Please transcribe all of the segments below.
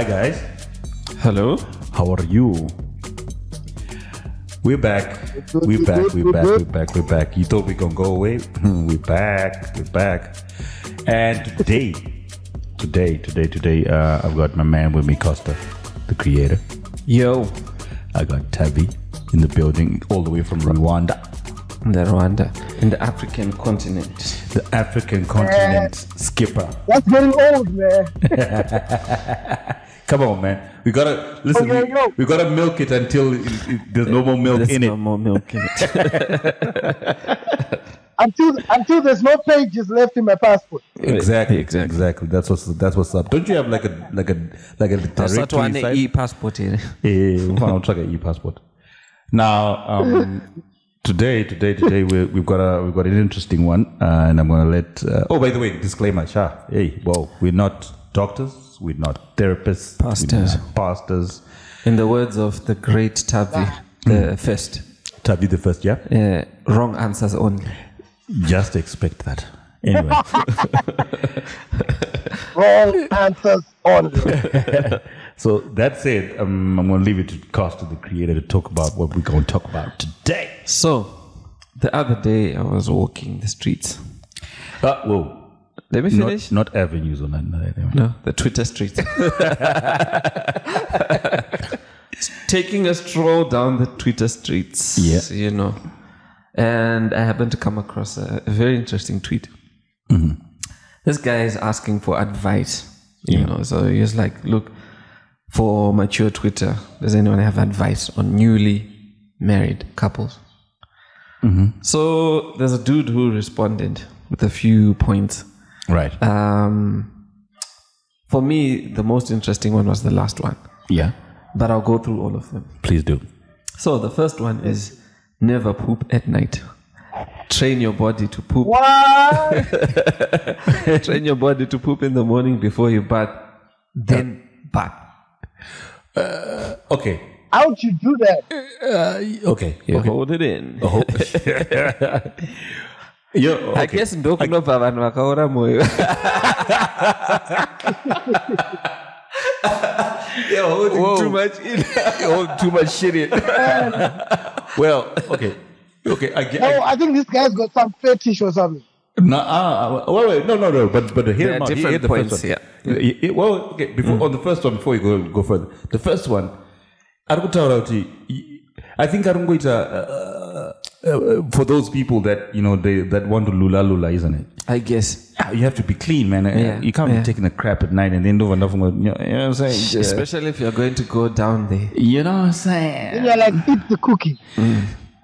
Hi guys, Hello. how are you? We're back. We're back. We're back. We're back. We're back. You thought we're gonna go away? we're back. We're back. And today, today, today, today, uh, I've got my man with me, Costa, the creator. Yo. I got Tabby in the building, all the way from Rwanda, The Rwanda. In the African continent. the African continent skipper. That's getting old, man. Come on, man. We gotta listen. Okay, we, go. we gotta milk it until it, it, there's no more milk There's in no it. more milk in it. Until until there's no pages left in my passport. Exactly, Exactly. exactly. That's what's that's what's up. Don't you have like a like a like a That's what directory one site? e-passport here. Eh, ufana utrack e passport. Now, um, today, today, today, we, we've got a we've got an interesting one, uh, and I'm gonna let. Uh, oh, by the way, disclaimer, Sha. Hey, well, we're not doctors, we're not therapists, we're Pastors. not pastors. In the words of the great Tavi, the first. Tabi the first, yeah. Uh, wrong answers only. Just expect that. Anyway, Wrong answers only. so that said, um, I'm gonna leave it to Costa, the creator, to talk about what we're gonna talk about today. So, the other day I was walking the streets. Uh, whoa. Let me finish. Not, not avenues or nothing like. No, the Twitter streets. Taking a stroll down the Twitter streets. Yeah. You know. And I happened to come across a, a very interesting tweet. Mm-hmm. This guy is asking for advice. You know, so he's like, look, for mature Twitter, does anyone have advice on newly married couples? Mm-hmm. So there's a dude who responded with a few points. Right. Um, for me, the most interesting one was the last one, yeah. but I'll go through all of them. Please do. So the first one is never poop at night. Train your body to poop. What? Train your body to poop in the morning before you bath, then bath. Okay. How'd you do that? Okay. You okay. hold it in. Yo, I okay. guess ndokunobva vanhu vakaora moyo You're holding Whoa. too much in. You hold too much shit in. well, okay. Okay. I get. Oh, I, I think this guy's got some fetish or something. no, uh, wait, wait, no, no, no. But but hear There him are out. Hear- different hear the points, first one. yeah. Y- y- Well, okay. Before on the first one, before you go go further, the first one, arikutaura kuti I think arungoita uh, uh, for those people that you know they that want to lula lula, isn't it? I guess. Ah, You have to be clean, man. Uh, Yeah, You can't yeah. be taking a crap at night and then do enough. You know, you know what I'm saying? Yeah. Especially if you're going to go down there. You know what I'm saying? And you're like, eat the cookie.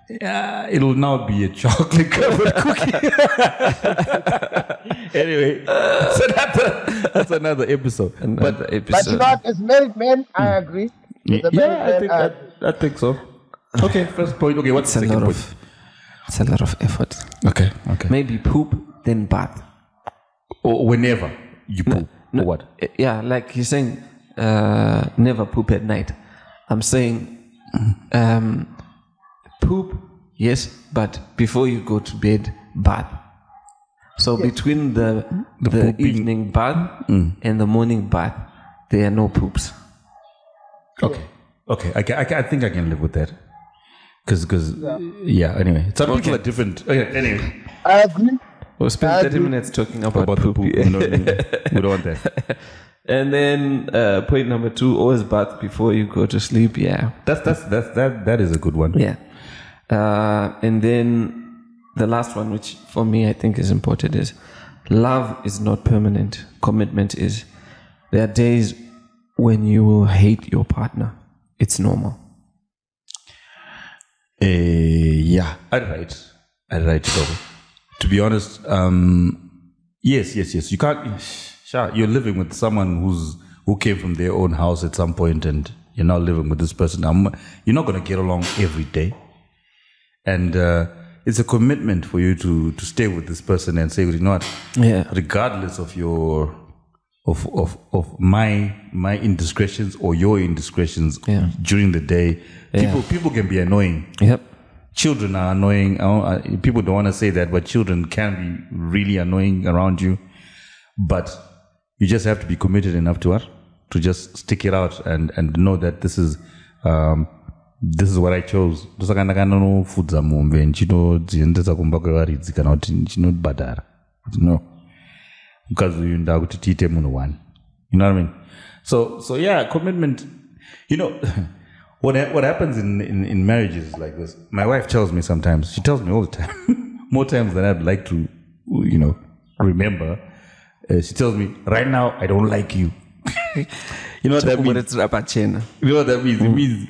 Yeah, it'll now be a chocolate covered cookie. anyway, that's another, that's another episode. Another but But episode. you know? As married men, I agree. As yeah, I think, I I. I think so. Okay, first point. Okay, what's the second point? of it's a lot of effort. Okay, okay. Maybe poop, then bath. Or whenever you poop, or what? Uh, Yeah, like you're saying, uh, never poop at night. I'm saying, um, poop, yes, but before you go to bed, bath. So between the the, pooping- evening bath and the morning bath, there are no poops. Okay, okay. I, ca- I, ca- I think I can live with that. Because, because, yeah. Anyway, some people are different. Okay, anyway, I agree. We'll spend I 30 agree. minutes talking about, about the poop. poop, no, no, no. we don't want that. And then uh, point number two, always bath before you go to sleep. Yeah. That's that's that's that that is a good one. Yeah. Uh, and then the last one, which for me I think is important, is love is not permanent. Commitment is. There are days when you will hate your partner. It's normal. Uh, yeah, I'd write. I'd write it over. To be honest, um, yes, yes, yes. You can't. Sure, you're living with someone who's who came from their own house at some point, and you're now living with this person. Um, you're not going to get along every day, and uh, it's a commitment for you to to stay with this person and say, you know what, Yeah. regardless of your of of of my my indiscretions or your indiscretions Yeah. during the day. People people can be annoying. Yep. Children are annoying. I people don't want to say that, but children can be really annoying around you. But you just have to be committed enough to what to just stick it out and and know that this is um, this is what i chose ndosaka ndakanonofudza mombe ndichinodziendesa kumba kwevaridzi kana kuti ndichinobhadhara no mukadzi uyu ndakuti tiite munhu one you know what i mean so so yeah commitment you know what what happens in, in in marriages like this. My wife tells me sometimes she tells me all the time more times than i'd like to you know remember uh, she tells me right now i don't like you. You know what that means? you know what that means? It means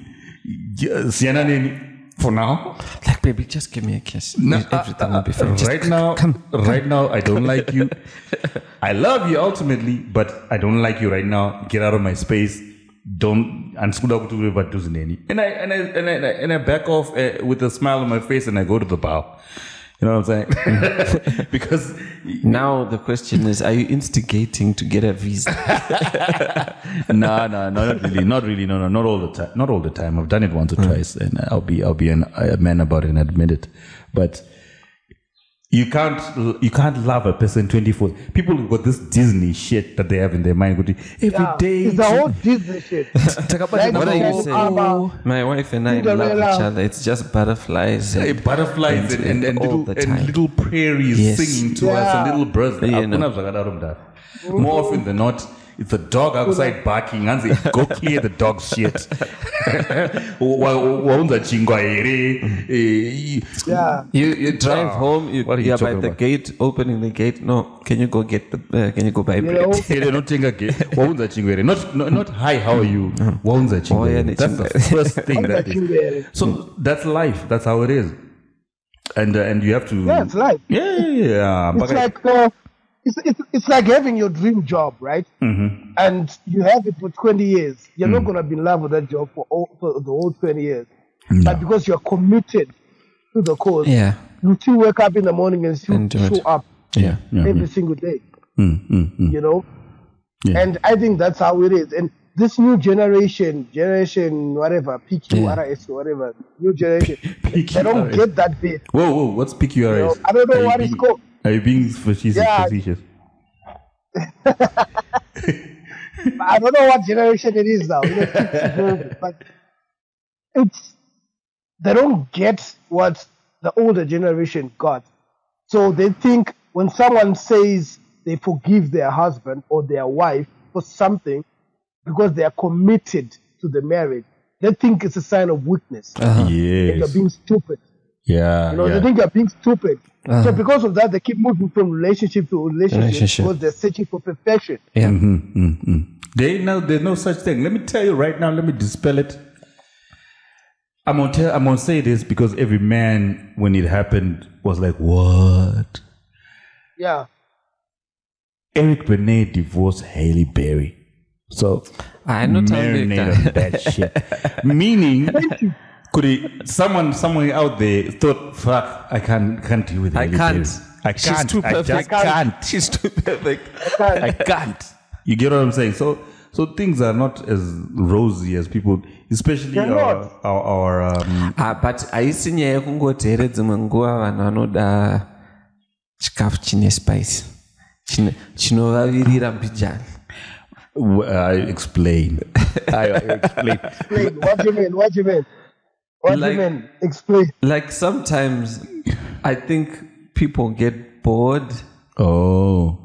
uh, for now. Like baby just give me a kiss. No, everything uh, will be fine. Uh, Just right now, right now, I don't like you. I love you ultimately, but I don't like you right now. Get out of my space. Don't and sikuda kuti uri padhuze neni. And I and I and I and I back off uh, with a smile on my face and I go to the bar. You know what I'm saying? because now the question is are you instigating to get a visa no, no, no, not really, not really, no, no, not all the time, not all the time. I've done it once or twice, and I'll be, I'll be an, a man about it and admit it. But you can't, you can't love a person twenty four. People got this Disney shit that they have in their mind. Go to every Yeah, day. it's the whole Disney shit. Like what are you saying my wife and i love each other it's just butterflies Hey, and, butterflies and, and, and, all little, and little prairies Yes. singing to us and Yeah. little birds. You know. Hakuna zvakadaro mudhara. More often than not, it's a dog outside barking. Hanzi, go clear the dog shit. Wa- wa- waunza chingwa here. Eh, Yeah. You you drive Ah, home. You, what are you you're by talking the about? gate, opening the gate. No, can you go get the? Uh, can you go buy You bread? know, here, notenga ge- waunza chingwa here. Not, not, not hi, how are you? Waunza chingwa Oh, yeah, here. That's the chingwa. first thing Waunza that is. chingwa here. So that's life. That's how it is. And uh, and you have to. yeah, it's life. Yeah, yeah, yeah. It's Mpaka- like uh, it's, it's it's like having your dream job, right? Mm-hmm. And you have it for 20 years. You're Mm. not gonna be in love with that job for all for the whole 20 years. But because you're committed to the cause, Yeah, you still wake up in the morning and still And do it. show up yeah. Yeah. every single day. Mm, mm, mm. You know, and I think that's how it is. And this new generation, generation whatever, PQRS, whatever, new generation, they don't get that bit. Whoa, whoa, what's PQRS? You know, I don't know Are what it's being- called. Are you being facetious? Yeah. facetious? I don't know what generation it is now. You know, it's evolving, but it's they don't get what the older generation got. So they think when someone says they forgive their husband or their wife for something because they are committed to the marriage, they think it's a sign of weakness. Uh-huh. Think You're being stupid. Yeah. You know, yeah. they think you're being stupid. Uh-huh. So because of that, they keep moving from relationship to relationship, Relationship. because they're searching for perfection. Yeah. Mm-hmm, mm-hmm. There ain't no, there's no such thing. Let me tell you right now. Let me dispel it. I'm gonna tell. I'm gonna say this because every man, when it happened, was like, "What?" Yeah. Eric Benet divorced Halle Berry. So I know marinate on that shit. Meaning, could it, someone somewhere out there thought, "Fuck, I can't can't deal with I Halle can't. I She's can't. too I just perfect. can't. She's too perfect. I can't. You get what I'm saying? So so things are not as rosy as people, especially They're our, not. our, our um, Ah, but haisi nyaya yekungoti here dzimwe nguva vanhu vanoda chikafu chine spice chine- chinovavirira mbijani w- I explain. I explain. Explain. What do you mean? What do you mean? What Like- do you mean? Explain. like sometimes i think people get bored Oh,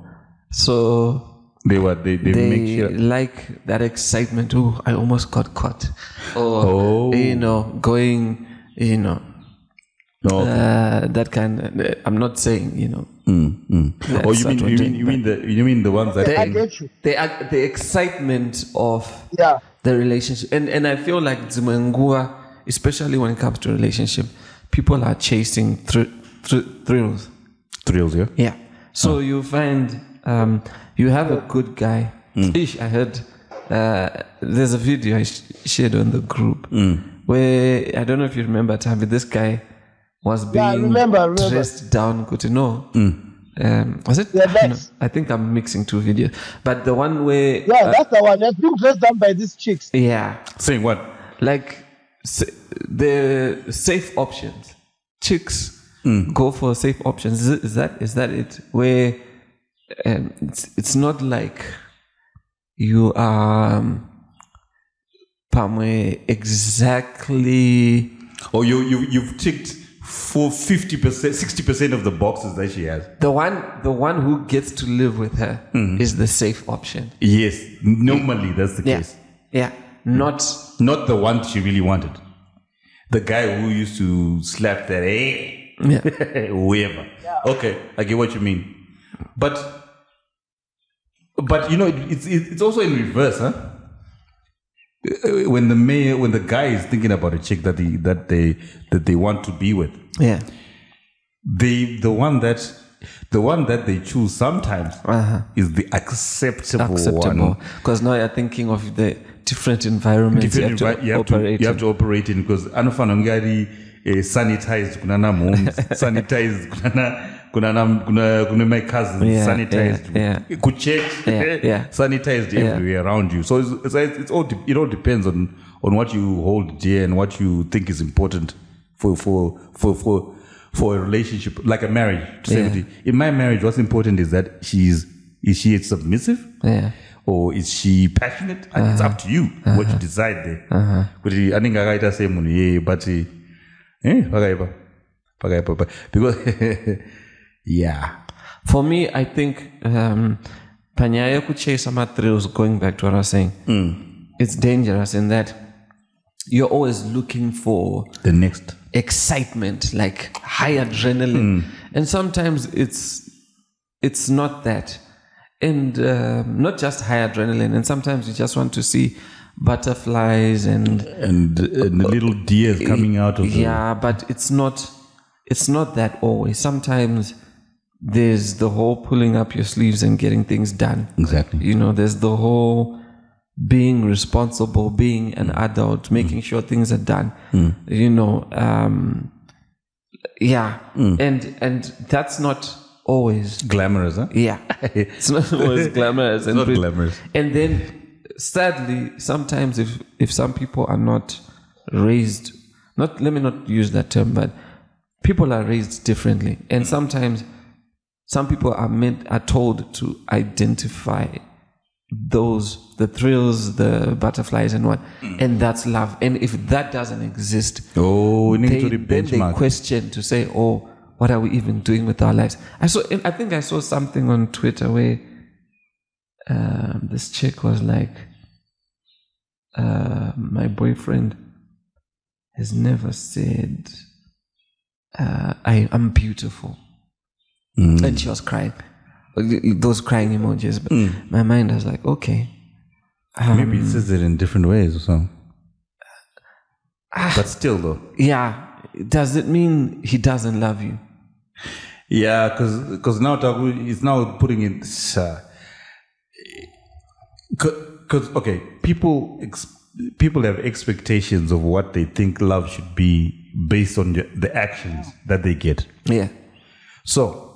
so they were they they, they make sure. like that excitement oh i almost got caught or Oh. you know going you know No. uh, that kind of, i'm not saying you know Mm, mm. Oh, you mean you mean you mean the you mean the ones that I get you. the the excitement of Yeah. the relationship and and i feel like Zimengua, especially when it comes to relationship people are chasing thr- thr- thrills thrills? Yeah. yeah so you find um, you have a good guy Mm. Ish, i heard uh, there's a video i sh- shared on the group Mm. where i don't know if you remember Tavi, this guy was being Yeah, I remember, I remember. dressed down good to know Mm. um, was it Yeah, No, that's- i think i'm mixing two videos but the one where Yeah, that's the one. That's being dressed down by these chicks. yeah Saying what? like sa- the safe options chicks go for safe options is, it- is that is that it where um, it's it's not like you are um, exactly Or you you you've ticked for fifty percent, sixty percent of the boxes that she has. the one the one who gets to live with her Mm-hmm. is the safe option. Yes, normally that's the Yeah. case. Yeah. Not Not the one she really wanted. The guy who used to slap that hey yeah. whoever. Okay, I get what you mean. But but you know it, it's it's also in reverse, huh? Uh, When the mayor, when the guy is thinking about a chick that he that they that they want to be with, Yeah. they the one that the one that they choose sometimes Uh-huh. is the acceptable, Acceptable. one. Because now you're thinking of the different environments Different you have envi- to you have to, operate you have in. to operate in because anofana kunge ari eh, sanitized kunana moms sanitized kunana kunana kuna kune my cousins Yeah, sanitized. yeah, kuchurch Yeah, yeah. sanitized everywhere around you. So it's, it's, it's all de- it all depends on on what you hold dear and what you think is important for for for for for a relationship like a marriage to Yeah. 70 in my marriage what's important is that she's is she submissive? Yeah. or is she passionate? And it's uh-huh. up to you what you uh-huh. decide there. Kuti anenge akaita semunhu iyeye but eh, pakaipa pakaipa pa- because yeah. For me, I think um, panyaya yekuchase thrills, going back to what I was saying, it's dangerous in that you're always looking for the next. excitement, like high adrenaline, and sometimes it's it's not that, and um, not just high adrenaline, and sometimes you just want to see butterflies and and, and the little deers coming out of the yeah, but it's not it's not that always. Sometimes there's the whole pulling up your sleeves and getting things done. exactly You know, there's the whole being responsible, being an adult, making sure things are done. You know, um, yeah, and and that's not always glamorous huh yeah, it's not always glamorous and not pretty. glamorous. And then, sadly, sometimes if if some people are not raised, not let me not use that term, but people are raised differently, and sometimes some people are meant are told to identify those the thrills, the butterflies, and what, and that's love. And if that doesn't exist, oh we need they, to then they question to say, "Oh, what are we even doing with our lives?" I saw, I think I saw something on Twitter where um, this chick was like, uh, "My boyfriend has never said uh, I am beautiful," and she was crying. Those crying emojis, but my mind was like, "Okay." Um, maybe it says it in different ways or something Ah. but still though Yeah. Does it mean he doesn't love you? Yeah, because now is now putting it. Because okay, people ex- people have expectations of what they think love should be based on the actions that they get. Yeah. So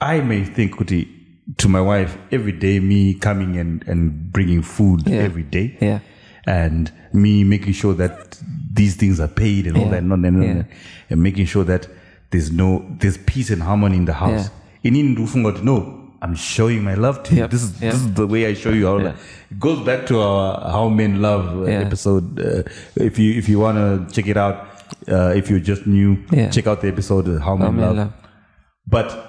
I may think Kuti, to my wife every day, me coming and, and bringing food Yeah. every day, Yeah. and me making sure that these things are paid and all Yeah. that, no, no, no, Yeah. no, and making sure that there's no there's peace and harmony in the house. In Indufunga, no, I'm showing my love to you. Yep. This is Yeah. this is the way I show you how. Yeah. It goes back to our how men love uh, Yeah. episode. Uh, if you if you want to check it out, uh, if you're just new, Yeah. check out the episode uh, how men Men love. love. But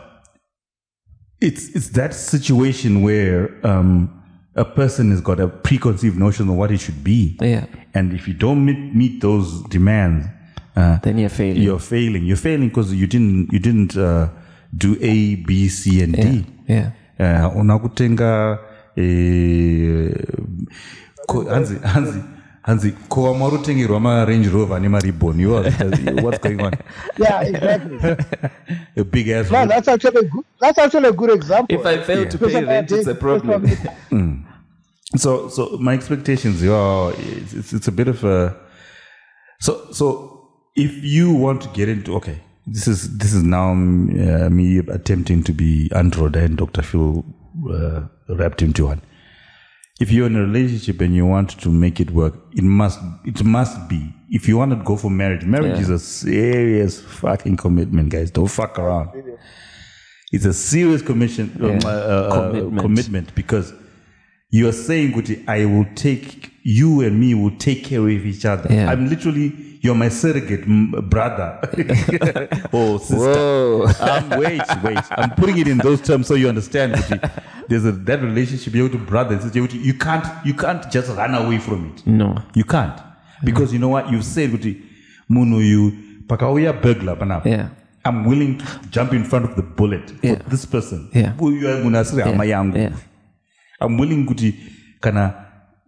it's it's that situation where um, a person has got a preconceived notion of what it should be, Yeah. and if you don't meet, meet those demands, uh, Then you're failing. you're failing. You're failing because you didn't you didn't uh, do A, B, C, and D. yeah. Uh, unakutenga eh, hanzi hanzi hanzi ko marutengerwa marange rover nemaribhoni what's going on? Yeah, exactly. a big ass no, that's actually a good, that's actually a good example. If I fail to Because pay of rent, our it's a problem. because so so my expectations you are it's, it's, it's a bit of a so so if you want to get into okay this is this is now uh, me attempting to be android and dr phil uh, wrapped into one if you're in a relationship and you want to make it work it must it must be if you want to go for marriage marriage Yeah. is a serious fucking commitment guys don't fuck around it's a serious commission um, Yeah. uh, uh, Commitment. commitment because you are saying, Kuti, I will take you and me will take care of each other. Yeah. I'm literally you're my surrogate m- brother or sister. Whoa. Um, wait, wait. I'm putting it in those terms so you understand. Kuti. There's a that relationship you to brother and sister. You can't you can't just run away from it. No. You can't because you know what you've said. Kuti, Munu, you pakauya burglar panapa. Yeah. I'm willing to jump in front of the bullet Yeah. for this person. Yeah. Huyu munasiri hama yangu. Yeah. I'm willing kuti kana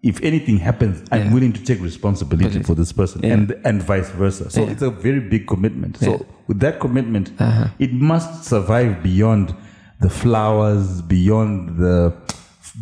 if anything happens, I'm Yeah. willing to take responsibility But- for this person Yeah. and and vice versa. So Yeah. it's a very big commitment. So Yeah. Uh-huh. with that commitment, it must survive beyond the flowers, beyond the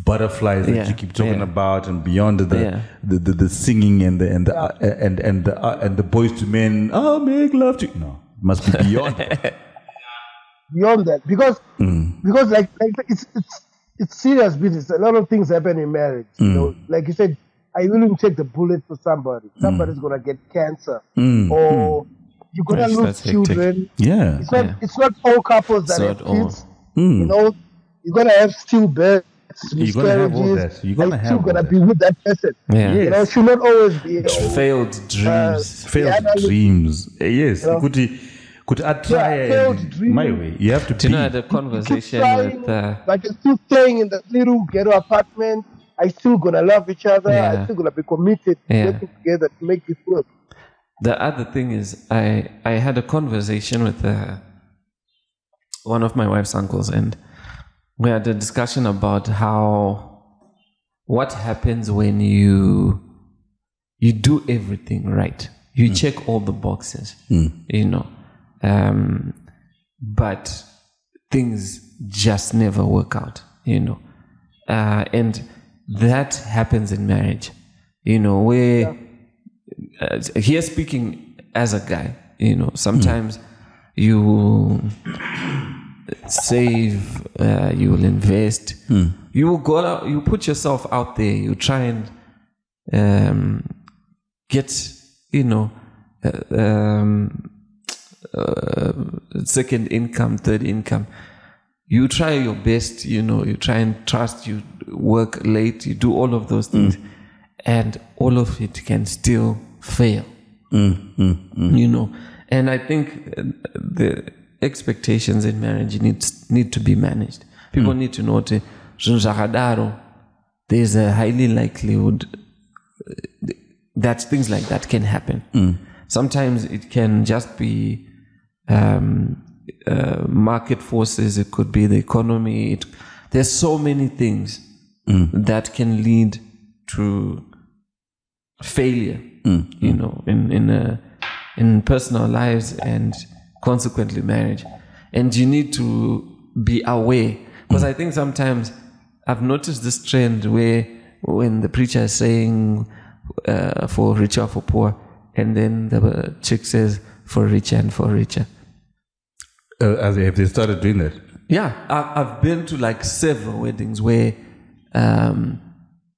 butterflies that Yeah. you keep talking Yeah. about and beyond the, Yeah. the, the, the singing and the and the uh, and and the uh, and the Boyz II Men oh make love to no it must be beyond beyond that because Mm. because like, like it's it's it's serious business. A lot of things happen in marriage. Mm. You know, like you said, I you willing to take the bullet for somebody? Somebody's gonna get cancer, Mm. or you're gonna Yes, lose that's hectic. children. yeah It's not Yeah. it's not all couples that It's have not all. kids. Mm. You know, you're gonna have stillbirths, You're gonna have all miscarriages. that. You're gonna and have still all gonna be with that person. Yeah. You know, it should not always be. you know, Failed dreams. failed dreams. Yes, Yeah. could could I try Yeah, and- my way? You have to Do you know, I had a conversation trying, with. Uh, like you're still staying in that little ghetto apartment. I still gonna love each other. Yeah. I still gonna be committed to Yeah. working together to make this work. The other thing is, I I had a conversation with uh, one of my wife's uncles, and we had a discussion about how what happens when you you do everything right. You check all the boxes, you know, um, but things just never work out, you know, uh, and that happens in marriage, you know, where uh, here speaking as a guy, you know, sometimes you save, uh, you will invest, you will go out, you put yourself out there, you try and um, get, you know, uh, um, uh, second income, third income. You try your best, you know, you try and trust, you work late, you do all of those things, and all of it can still fail. You know and i think uh, the expectations in marriage needs need to be managed. People need to know that there's a highly likelihood uh, that things like that can happen. Sometimes it can just be um, uh, market forces it could be the economy it, there's so many things that can lead to failure, you know, in in uh, in personal lives and consequently marriage. And you need to be aware because I think sometimes I've noticed this trend where when the preacher is saying uh, for richer for poor, and then the chick says for richer and for richer. Uh, as if they started doing that. Yeah, I've, I've been to like several weddings where um,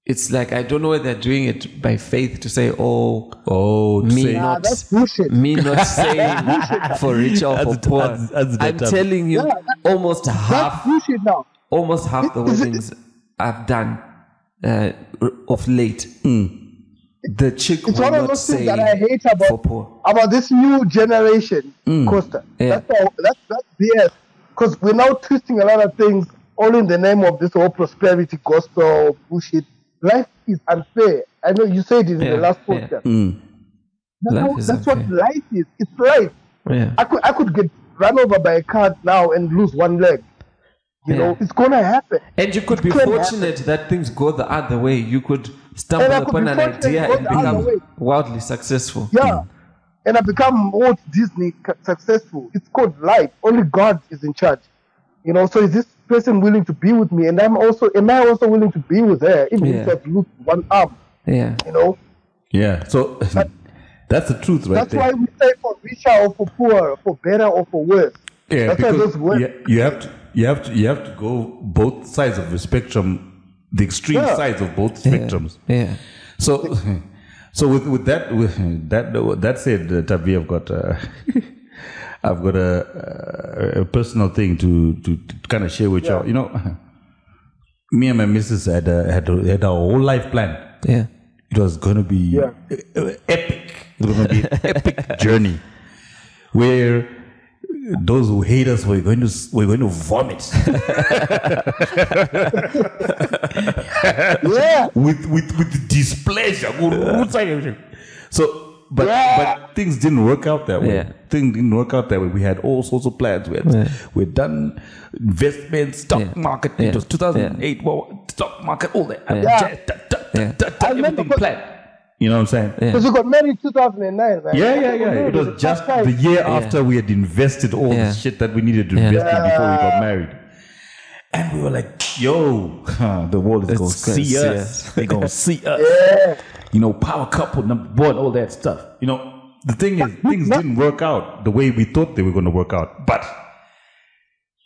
it's like I don't know whether they're doing it by faith to say, "Oh, Oh, me say- not that's bullshit. me not saying for rich or for That's- poor." that's- that's I'm better. telling you, Yeah, almost half, now. almost half the weddings I've done uh, of late, the chick It's will one of those say things that I hate about about this new generation, mm, Costa. Yeah. That's all, that's that's BS. Because we're now twisting a lot of things all in the name of this whole prosperity gospel bullshit. Life is unfair. I know you said it in Yeah, the last yeah. podcast. Mm. That's, Life how- is that's what life is. It's life. Yeah, I could I could get run over by a car now and lose one leg. You know, it's gonna happen. and you could be can fortunate that things go the other way. You could stumble And I could upon be an idea and become wildly successful. Yeah. And I become Walt Disney successful. It's called life. Only God is in charge. You know, so is this person willing to be with me? And I'm also, am I also willing to be with her? Even if Yeah. I lose one arm, Yeah. you know? Yeah. So that's the truth, right That's there. why we say for richer or for poor, for better or for worse. yeah, That's because those words. you, you have to you have to you have to go both sides of the spectrum, the extreme Yeah. sides of both spectrums. Yeah. So, so with with that with that that said, uh, Tavi, I've got uh, I've got a, a personal thing to to, to kind of share with Yeah. you. You know, me and my missus had a, had a, had a whole life plan. Yeah. It was going to be Yeah. epic. It was going to be an epic journey where those who hate us were going to were going to vomit Yeah. with with with displeasure. So, but Yeah. but things didn't work out that way. Yeah. Things didn't work out that way. We had all sorts of plans. We had Yeah. we had done investment, stock market. It was 2008. Well, stock market, all that. Yeah. Da- da- da- da- da- da- I remember everything what- planned. You know what I'm saying? Yeah. Because you got married 2009, right? Yeah, yeah, yeah. It was just the year after we had invested all Yeah. the shit that we needed to Yeah. invest in before we got married. And we were like, yo, huh, the world is going to see see us. us. They're going to see us. Yeah. You know, power couple, number one, all that stuff. You know, the thing is, things didn't work out the way we thought they were going to work out. But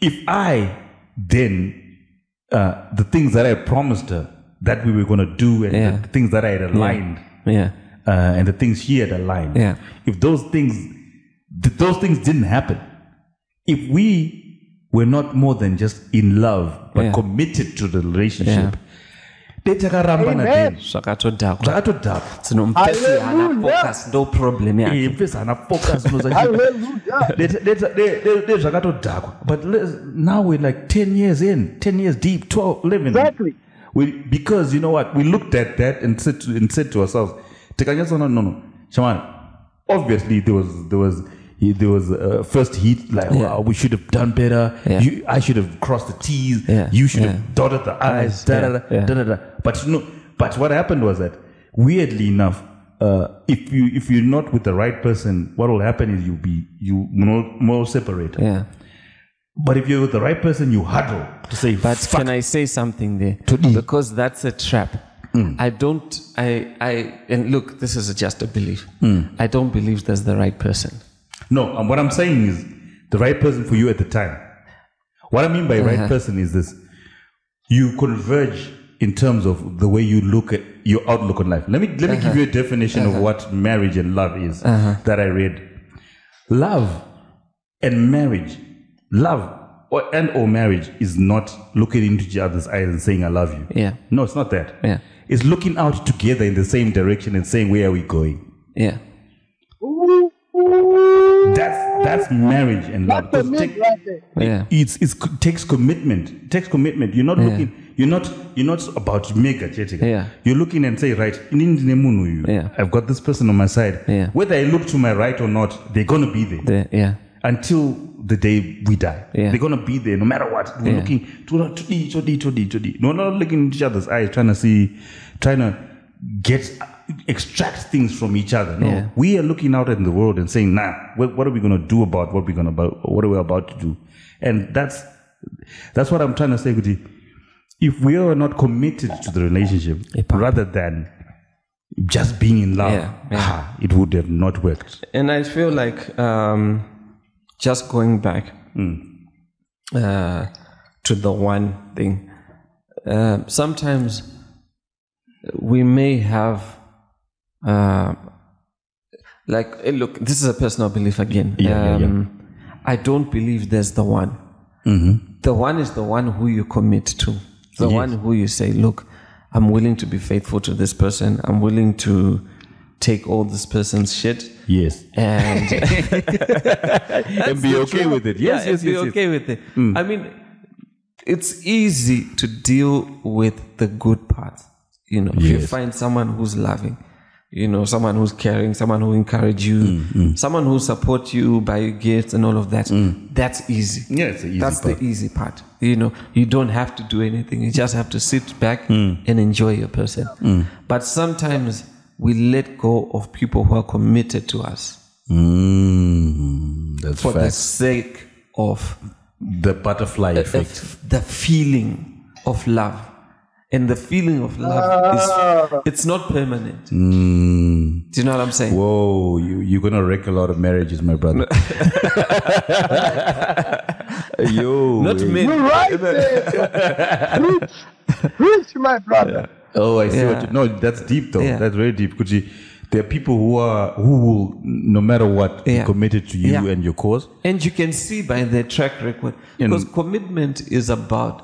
if I then, uh, the things that I promised her that we were going to do and Yeah. the things that I had aligned, Yeah. uh, and the things she had aligned. Yeah. If those things, th- those things didn't happen, if we were not more than just in love but Yeah. committed to the relationship, Yeah. detakarambana Amen. then. zvakatodhakwa zvakatodhakwa dzinompesi hana Hallelujah. focus ndo problem yake Eh, mfesi hana focus unoza- Hallelujah. Deta- deta- de- de- de- but now we're like 10 years in 10 years deep 12 11 Exactly. We, because you know what? We looked at that and said to, and said to ourselves tikanyatsoona no no shamani obviously there was there was he- there was uh, first heat like Yeah. wow, we should have done better. Yeah. you, i should have crossed the t's. Yeah, you should have dotted the i's. Da, da, da, da, da. but you know but what happened was that weirdly enough uh, if you if you're not with the right person what will happen is you'll be you more, more separated. Yeah but if you're with the right person you huddle to say But fuck can I say something there? Because that's a trap. Mm. I don't. I. I. And look, this is just a belief. Mm. I don't believe there's the right person. No, um, what I'm saying is the right person for you at the time. What I mean by right Uh-huh. person is this you converge in terms of the way you look at your outlook on life. Let me let me give uh-huh. you a definition of uh-huh. what marriage and love is uh-huh. that I read. Love and marriage, love or, and or marriage is not looking into each other's eyes and saying I love you. Yeah. No, it's not that. Yeah. It's looking out together in the same direction and saying where are we going. Yeah. Ooh, ooh. That's that's marriage and love. That's the Because take- right there. Yeah. it's, it's it takes commitment. It takes commitment. You're not looking. You're not. You're not about mega Jessica. Yeah. You're looking and say, right, in Indine Munu, you. Yeah. I've got this person on my side. Yeah. Whether I look to my right or not, they're gonna be there The, yeah. Until the day we die. Yeah. They're gonna be there no matter what. We're Yeah. looking to to D to D to D to D. No, not looking into each other's eyes, trying to see, trying to get extract things from each other. No, Yeah. we are looking out in the world and saying, nah, what, what are we gonna do about what we're gonna about what are we about to do? And that's that's what I'm trying to say, Guti. If we are not committed to the relationship, rather than just being in love, Yeah, yeah. ah, it would have not worked. And I feel like um, just going back uh, to the one thing, uh, sometimes we may have, uh, like, eh, look, this is a personal belief again. Yeah, yeah, yeah. um, I don't believe there's the one. The one is the one who you commit to, the one who you say, look, I'm willing to be faithful to this person, I'm willing to take all this person's shit Yes. and and be okay with it. Yes, yeah, yes, be yes, yes. okay with it. I mean, it's easy to deal with the good part. You know, if you find someone who's loving, you know, someone who's caring, someone who encourage you, Mm, someone who support you, buy you gifts and all of that. That's easy. Yeah, it's easy That's part. the easy part. You know, you don't have to do anything. You just have to sit back Mm. and enjoy your person. But sometimes we let go of people who are committed to us Mm, that's for the sake of The butterfly the, effect. the feeling of love. And the feeling of love is it's not permanent. Mm. Do you know what I'm saying? Whoa, you, you're gonna wreck a lot of marriages, my brother. Yo, Not me. You're right there. Preach. Preach, my brother. Oh, I see Yeah. what you. No, that's deep though. Yeah. That's very deep. Could you? There are people who are who will, no matter what, Yeah. be committed to you Yeah. and your cause. And you can see by their track record because commitment is about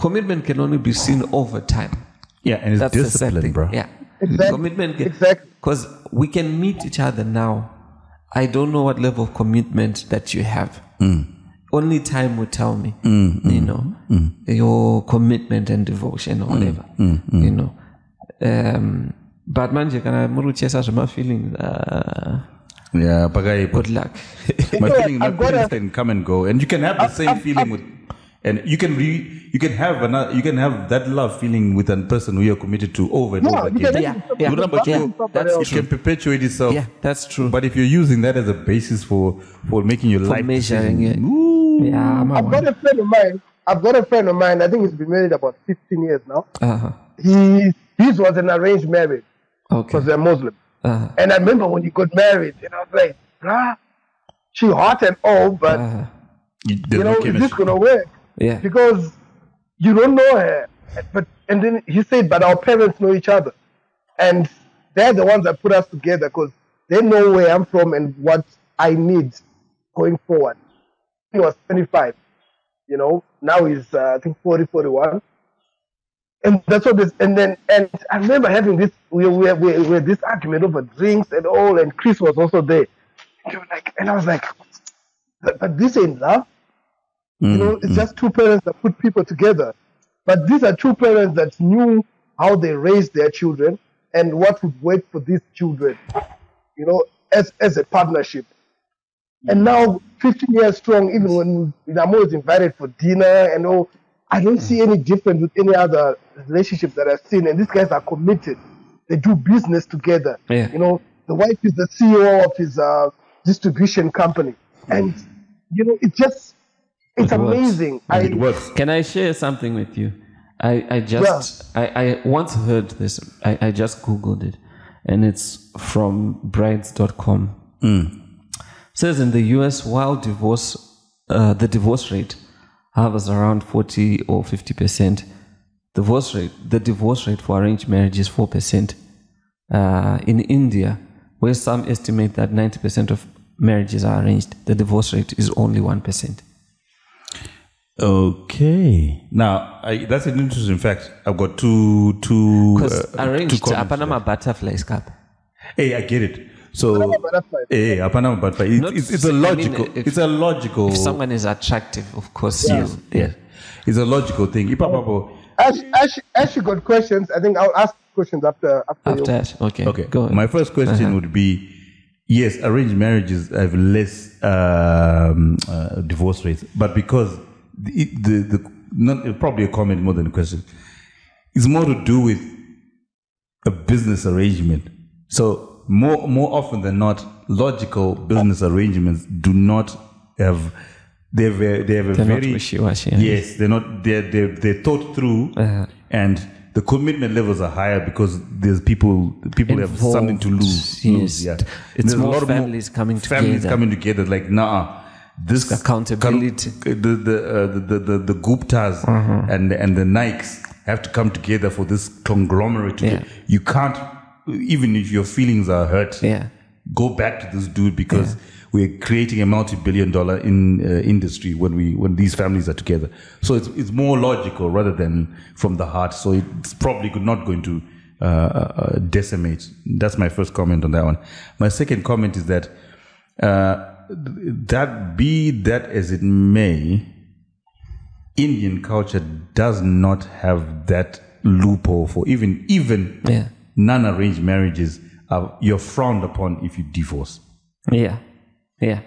commitment can only be seen over time. Yeah, and it's That's discipline, bro. Yeah. Exactly. Commitment can, Exactly. because we can meet each other now. I don't know what level of commitment that you have. Mm. Only time will tell me, mm, mm, you know, mm. your commitment and devotion or whatever, you know. Um, but manje kana muri kuchesa zvema feelings uh, Yeah, pakai, good luck my know, feeling, my feelings can come and go, and you can have the same I've- feeling with, and you can re, you can have another, you can have that love feeling with a person who you're committed to over and No, over again. can Yeah, make it yeah, yeah, that's It else. can perpetuate itself. yeah that's true But if you're using that as a basis for for making your life measuring decision, it. ooh, yeah I'm I've got a friend of mine. I've got a friend of mine. I think he's been married about 15 years now. uh-huh. He his was an arranged marriage okay because they're Muslim. uh-huh. And I remember when he got married, and I was like, bruh, she hot and all, but Uh-huh. you, you know, is this gonna work? yeah Because you don't know her. But and then he said, but our parents know each other, and they're the ones that put us together because they know where I'm from and what I need going forward. He was 25, you know. Now he's uh, I think 40, 41. And that's what this, and then, and I remember having this, we were, we we had this argument over drinks and all, and Chris was also there. And, like, and I was like, but, but this ain't love. You know, it's just two parents that put people together. But these are two parents that knew how they raised their children and what would work for these children, you know, as, as a partnership. And now, 15 years strong, even when I'm always invited for dinner and all, I don't see any difference with any other relationship that I've seen. And these guys are committed. They do business together. Yeah. You know, the wife is the CEO of his uh, distribution company. And, you know, it just, it's It amazing. I, it works. Can I share something with you? I, I just I, I once heard this. I, I just googled it, and it's from brides.com. Says in the U.S., while divorce uh, the divorce rate hovers around forty or fifty percent, divorce rate the divorce rate for arranged marriage is four percent. Uh, in India, where some estimate that ninety percent of marriages are arranged, the divorce rate is only one percent. Okay. Now, I, that's an interesting fact. I've got two, two, Because uh, arranged hapana there. butterflies cup. Hey, I get it. So, butterflies. hey, hapana butterfly. It's, Not it's, it's a I mean, logical. if- it's a logical. If someone is attractive, of course, Yeah. you, yeah. It's a logical thing. Ipa Papo, As, as, she, as she got questions, I think I'll ask questions after after, After you. that, okay, Okay. go. My first question would be yes, arranged marriages have less um, uh, divorce rates, but because the, the, the not probably a comment more than a question, it's more to do with a business arrangement. So more more often than not, logical business arrangements do not have they have a, they have a They're very wishy-washy, yeah. Yes, they're not. They're they're, they're thought through, Uh-huh. and the commitment levels are higher because there's people people have something to lose. Involved, lose, yes. yeah, It's There's a more lot of families coming together. Families coming together. Like nah, this accountability. the the, uh, the the the the Guptas Uh-huh. and and the Nikes have to come together for this conglomerate. To Yeah. you can't even if your feelings are hurt. Yeah. Go back to this dude because we're creating a multi-billion-dollar in uh, industry when we when these families are together. So it's it's more logical rather than from the heart. So it's probably could not going to uh, uh, decimate. That's my first comment on that one. My second comment is that uh, that be that as it may, Indian culture does not have that loophole for even even Yeah. Non-arranged marriages. Are, you're frowned upon if you divorce. Yeah. Yeah.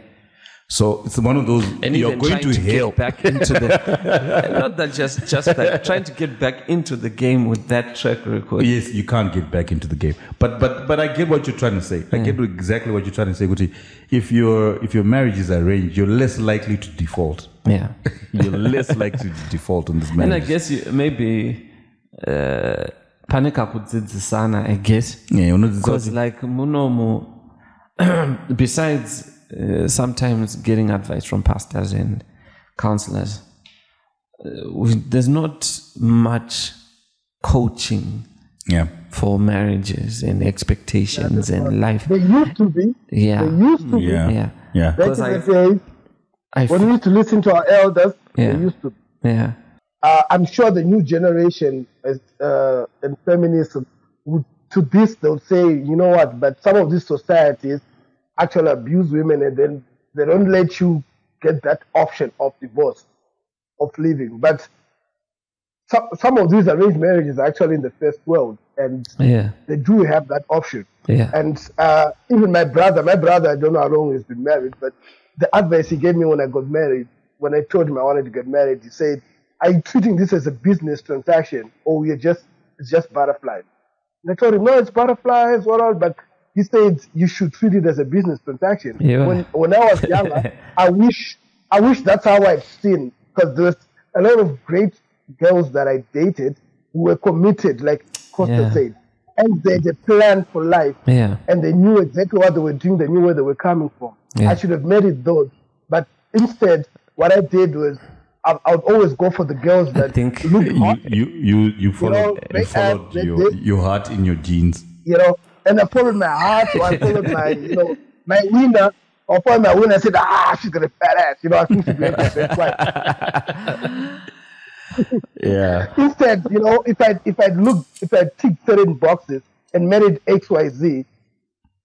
So it's one of those And you're even going trying to, to, hell. get back into the not that just just that trying to get back into the game with that track record. Yes, you can't get back into the game. But but but I get what you're trying to say. I get exactly what you're trying to say, Guti. If your if your marriage is arranged, you're less likely to default. Yeah. You're less likely to default on this marriage. And I guess you, maybe uh, panika kudzidzisana, I guess. yeah, you know, Because like munomu, besides uh, sometimes getting advice from pastors and counselors, uh, we, there's not much coaching yeah. for marriages and expectations and life. They used to be. Yeah, They used to Yeah. yeah, Yeah. be. Back Because in I- the days, I when we used to listen to our elders, Yeah. they used to. yeah, uh, I'm sure the new generation uh, and feminists would, to this they'll say, you know what? But some of these societies actually abuse women, and then they don't let you get that option of divorce, of leaving. But some some of these arranged marriages are actually in the first world, and Yeah. they do have that option. Yeah. And uh, even my brother, my brother, I don't know how long he's been married, but the advice he gave me when I got married, when I told him I wanted to get married, he said, "Are you treating this as a business transaction, or you're just it's just butterflies?" And I told him, "No, it's butterflies, what all?" But he said you should treat it as a business transaction. Yeah. When when I was younger, I wish I wish that's how I'd seen because there's a lot of great girls that I dated who were committed, like Costa Yeah. said, and they had a plan for life Yeah. and they knew exactly what they were doing, they knew where they were coming from. Yeah. I should have married those. But instead, what I did was I, I would always go for the girls that think look You hot, you you, you followed, know, you followed they your, your heart in your jeans. you know, and I followed my heart, or I followed my, you know, my winner, or followed my winner. I said, ah, she's got a fat ass, you know, I think she'd be a best wife. Yeah. Instead, you know, if I if I look if I ticked certain boxes and married X Y Z,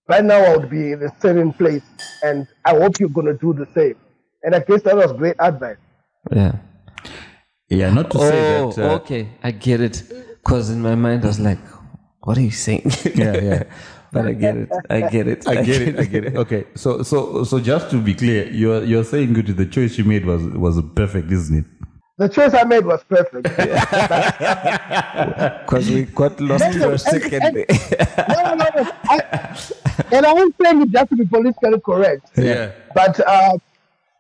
right now I would be in a certain place, and I hope you're gonna do the same. And I guess that was great advice. Yeah. Yeah, not to say Oh, that. Uh, okay. I get it. Because in my mind, I was like, what are you saying? Yeah, yeah. but I get it. I get it. I get it. I get it. Okay, so so so just to be clear, you're you're saying good. The choice you made was was perfect, isn't it? The choice I made was perfect. Because we got lost No, for a second. and- no, no, no. I, and I won't say it just to be politically correct. Yeah. But uh,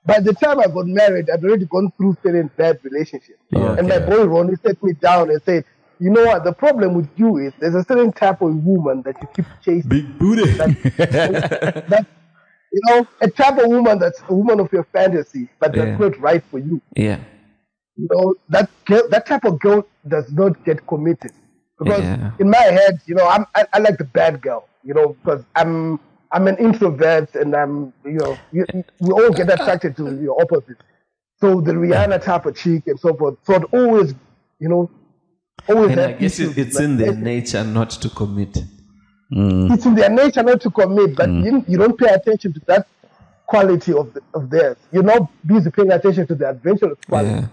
by the time I got married, I'd already gone through certain bad relationships. Yeah, and my okay. boy Ronnie set me down and said, you know what, the problem with you is there's a certain type of woman that you keep chasing. Big booty. that, you know, a type of woman that's a woman of your fantasy, but Yeah. that's not right for you. yeah. You know, that girl, that type of girl does not get committed. Because Yeah. in my head, you know, I'm, I, I like the bad girl, you know, because I'm I'm an introvert and I'm, you know, you, we all get attracted to your opposite. So the Rihanna type of chick and so forth. So I'd always, you know, always And I guess issues it's with in their nature not to commit. Mm. it's in their nature not to commit, but mm. you, you don't pay attention to that quality of the, of theirs. You're not busy paying attention to the adventurous quality Yeah.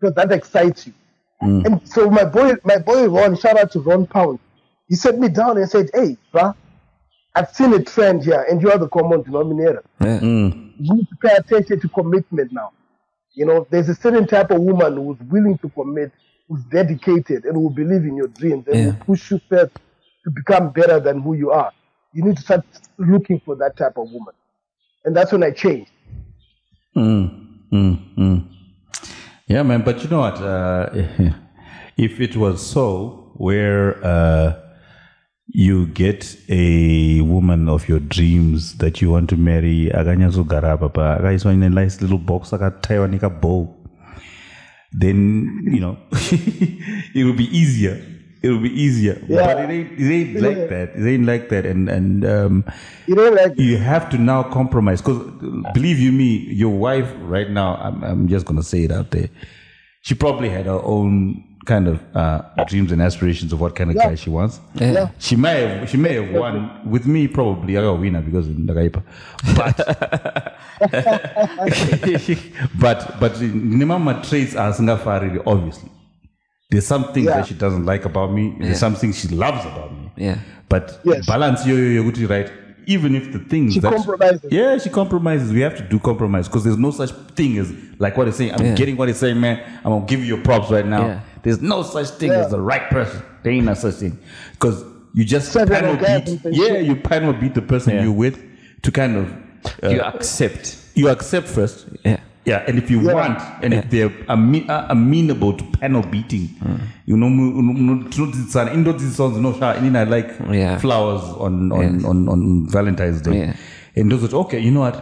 because that excites you. Mm. And so my boy, my boy Ron, shout out to Ron Pound. He set me down and said, "Hey, bruh, I've seen a trend here, and you are the common denominator. Yeah. Mm. You need to pay attention to commitment now. You know, there's a certain type of woman who's willing to commit, who's dedicated, and will believe in your dreams and Yeah. will push you first to become better than who you are. You need to start looking for that type of woman, and that's when I changed. Mm, mm, mm. Yeah, man. But you know what? Uh, if it was so, where uh, you get a woman of your dreams that you want to marry, akanyazogara papa, akaiswa in a nice little box, akataiwa nekabow, then you know it will be easier. It will be easier. Yeah. But it ain't, it ain't like that. It ain't like that. And and um, You know, like you have to now compromise because believe you me your wife right now I'm, I'm just gonna say it out there she probably had her own kind of uh, dreams and aspirations of what kind of Yeah. guy she wants Yeah. she may have she may have won with me probably I got a winner because in Ndakaipa. but but but Nimama traits are singafarili obviously there's some things Yeah. that she doesn't like about me there's some things she loves about me Yeah. but Yes. balance yo yo yo kuti, right even if the things She that compromises. yeah she compromises we have to do compromise because there's no such thing as like what he's saying i'm Yeah. getting what he's saying man i'm gonna give you your props right now Yeah. There's no such thing Yeah. as the right person there ain't no such thing because you just Seven panel beat and yeah you panel beat the person Yeah. you're with to kind of uh, you accept. you accept first Yeah. yeah, and if you Yeah. want, and if they're ame- uh, amenable to panel beating, you know, mu- mu- mu- tinodzidzana- indodzidzisonzi no sha inini I like Yeah. flowers on on, Yes. on on Valentine's Day, Yeah. and those are, okay, you know what?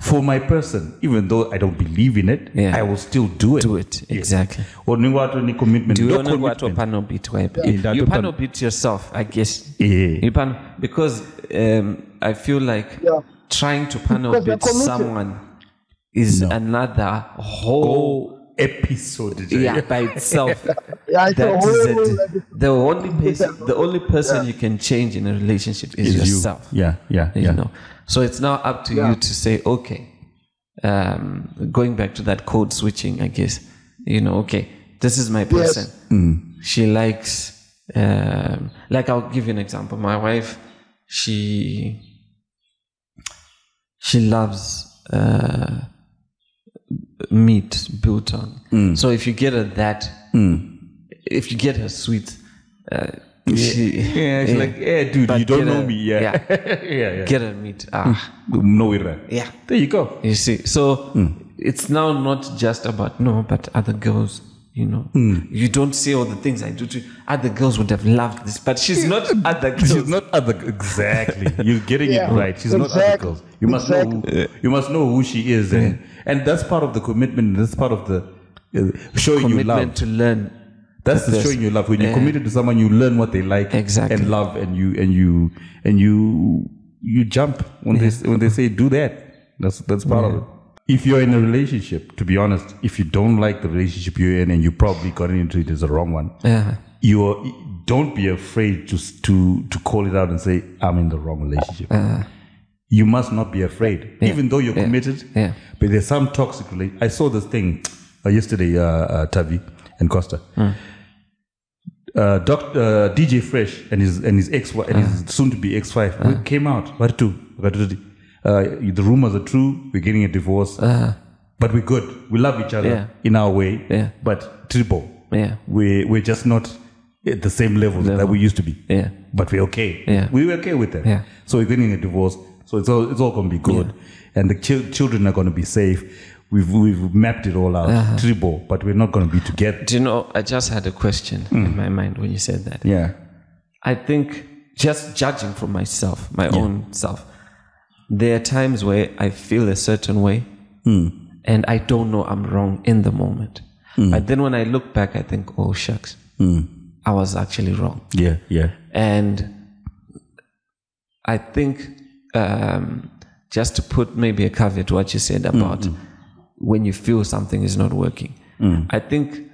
For my person, even though I don't believe in it, Yeah. I will still do it. Do it. Exactly. Or ningawato ni commitment. Do you no know what to commitment. panel beat? Why? Yeah, You, that you to panel pan- beat yourself, I guess. Yeah. You panel because um, I feel like Yeah. trying to panel Because they're beat someone is another whole episode. yeah, by itself. Yeah, it's a is it. The only person, the only person you can change in a relationship is, Is you. yourself. Yeah, yeah, You yeah. know, so it's now up to Yeah. you to say, okay, um, going back to that code switching, I guess. You know, okay, this is my person. She likes, um, like I'll give you an example. My wife, she she loves uh, meat biltong. So if you get her that, if you get her sweet, uh, she, Yeah, it's like, yeah, dude, But you don't know a- me. Yeah, yeah. yeah, yeah. get her meet. Ah, hmm. No it. yeah. There you go. You see, so hmm. it's now not just about no, but other girls. You know, hmm. you don't see all the things I do to other girls would have loved this, but she's not other girls. She's not other exactly. You're getting Yeah. it right. She's not other Exactly. girls. You must know. Who, you must know who she is, and and that's part of the commitment. That's part of the uh, showing you love. to learn. That's the Yes. showing you love. When you're Yeah. committed to someone, you learn what they like Exactly. and love, and you and you and you you jump when they when they say do that. That's that's part of it. If you're in a relationship, to be honest, if you don't like the relationship you're in and you probably got into it as the wrong one, Yeah, you're don't be afraid to to to call it out and say I'm in the wrong relationship. you must not be afraid, even though you're committed. Yeah. But there's some toxic relation. I saw this thing uh, yesterday, uh, uh, Tavi and Costa. Uh, doc, uh, DJ Fresh and his and his ex and his soon to be ex wife came out. What to? Uh, the rumors are true. We're getting a divorce, but we're good. We love each other Yeah. in our way. Yeah. But triple yeah, we we're just not at the same level, that we used to be. yeah, But we're okay. Yeah. We were okay with that. Yeah. So we're getting a divorce. So it's all it's all gonna be good. And the chil- children are gonna be safe. We've we've mapped it all out. Uh-huh. Triple, but we're not gonna be together. Do you know? I just had a question in my mind when you said that. Yeah. I think just judging from myself, my own self, there are times where I feel a certain way and I don't know I'm wrong in the moment. But then when I look back, I think, oh, shucks, I was actually wrong. Yeah. Yeah. And I think um, just to put maybe a caveat to what you said about when you feel something is not working, mm. I think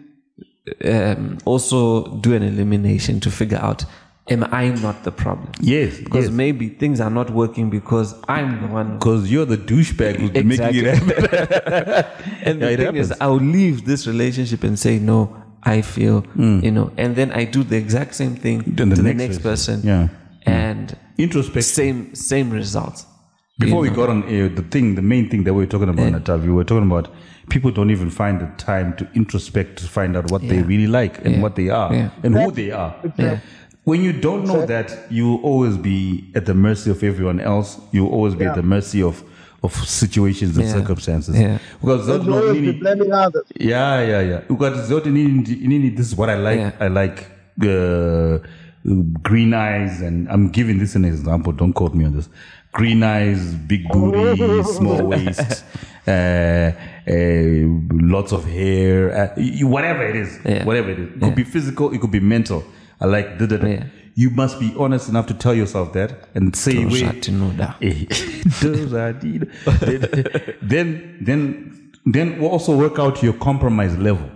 um, also do an elimination to figure out am I not the problem? Yes. Because Yes. maybe things are not working because I'm the one. Because you're the douchebag who's making it happen. And the thing is. I'll leave this relationship and say, no, I feel, mm. you know, and then I do the exact same thing Then the to the next next person. Yeah. Mm. And Introspect. same same results. Before we you know. got on air, the thing, the main thing that we were talking about, Natav, we were talking about people don't even find the time to introspect to find out what they really like and Yeah. what they are Yeah. and who they are. Yeah. When you don't know that, you'll always be at the mercy of everyone else. You'll always be at the mercy of, of situations and Yeah. circumstances. Yeah. Because There's always be blaming others. yeah, yeah, yeah. Because zote nini- nini, this is what I like. Yeah. I like uh, green eyes, and I'm giving this an example. Don't quote me on this. Green eyes, big booty, small waist, uh, uh, lots of hair, uh, y- whatever it is, Yeah. whatever it is. It could be physical, it could be mental. I like da, da, da. Yeah. You must be honest enough to tell yourself that and say, Those wait, know that. Those are the- then then then we'll also work out your compromise level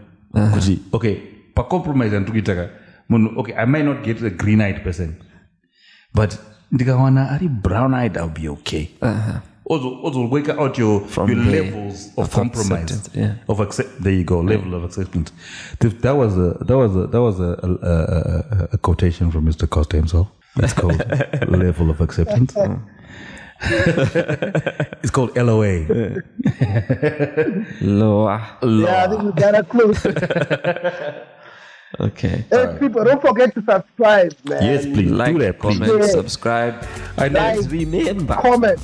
kuti okay pa compromise andikuitaka munhu okay i might not get a green eyed person but ndikawana ari brown eyed i'll be okay also also work out your From your there, levels of of compromise yeah. of accept there you go level of acceptance that was a that was a that was a, a, a, a, a quotation from mr costa himself it's called level of acceptance it's called LOA. Loa. Yeah, I think we got a clue. Okay. hey, people, don't forget to subscribe, man. Yes, please Like, do that, please. comment, Yeah. subscribe. I know. Like. Please remember, Comment.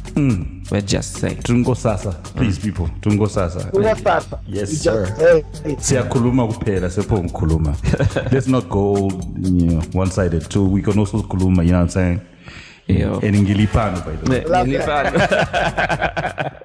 we're just saying. Tungo sasa, please people. Tungo sasa. Tungo sasa. Yes, You sir. siyakhuluma kuphela sepho ngikhuluma let's not go you know, one-sided too we can also kuluma, you know what i'm saying Yeah. and ngilipano by the way Nilifana.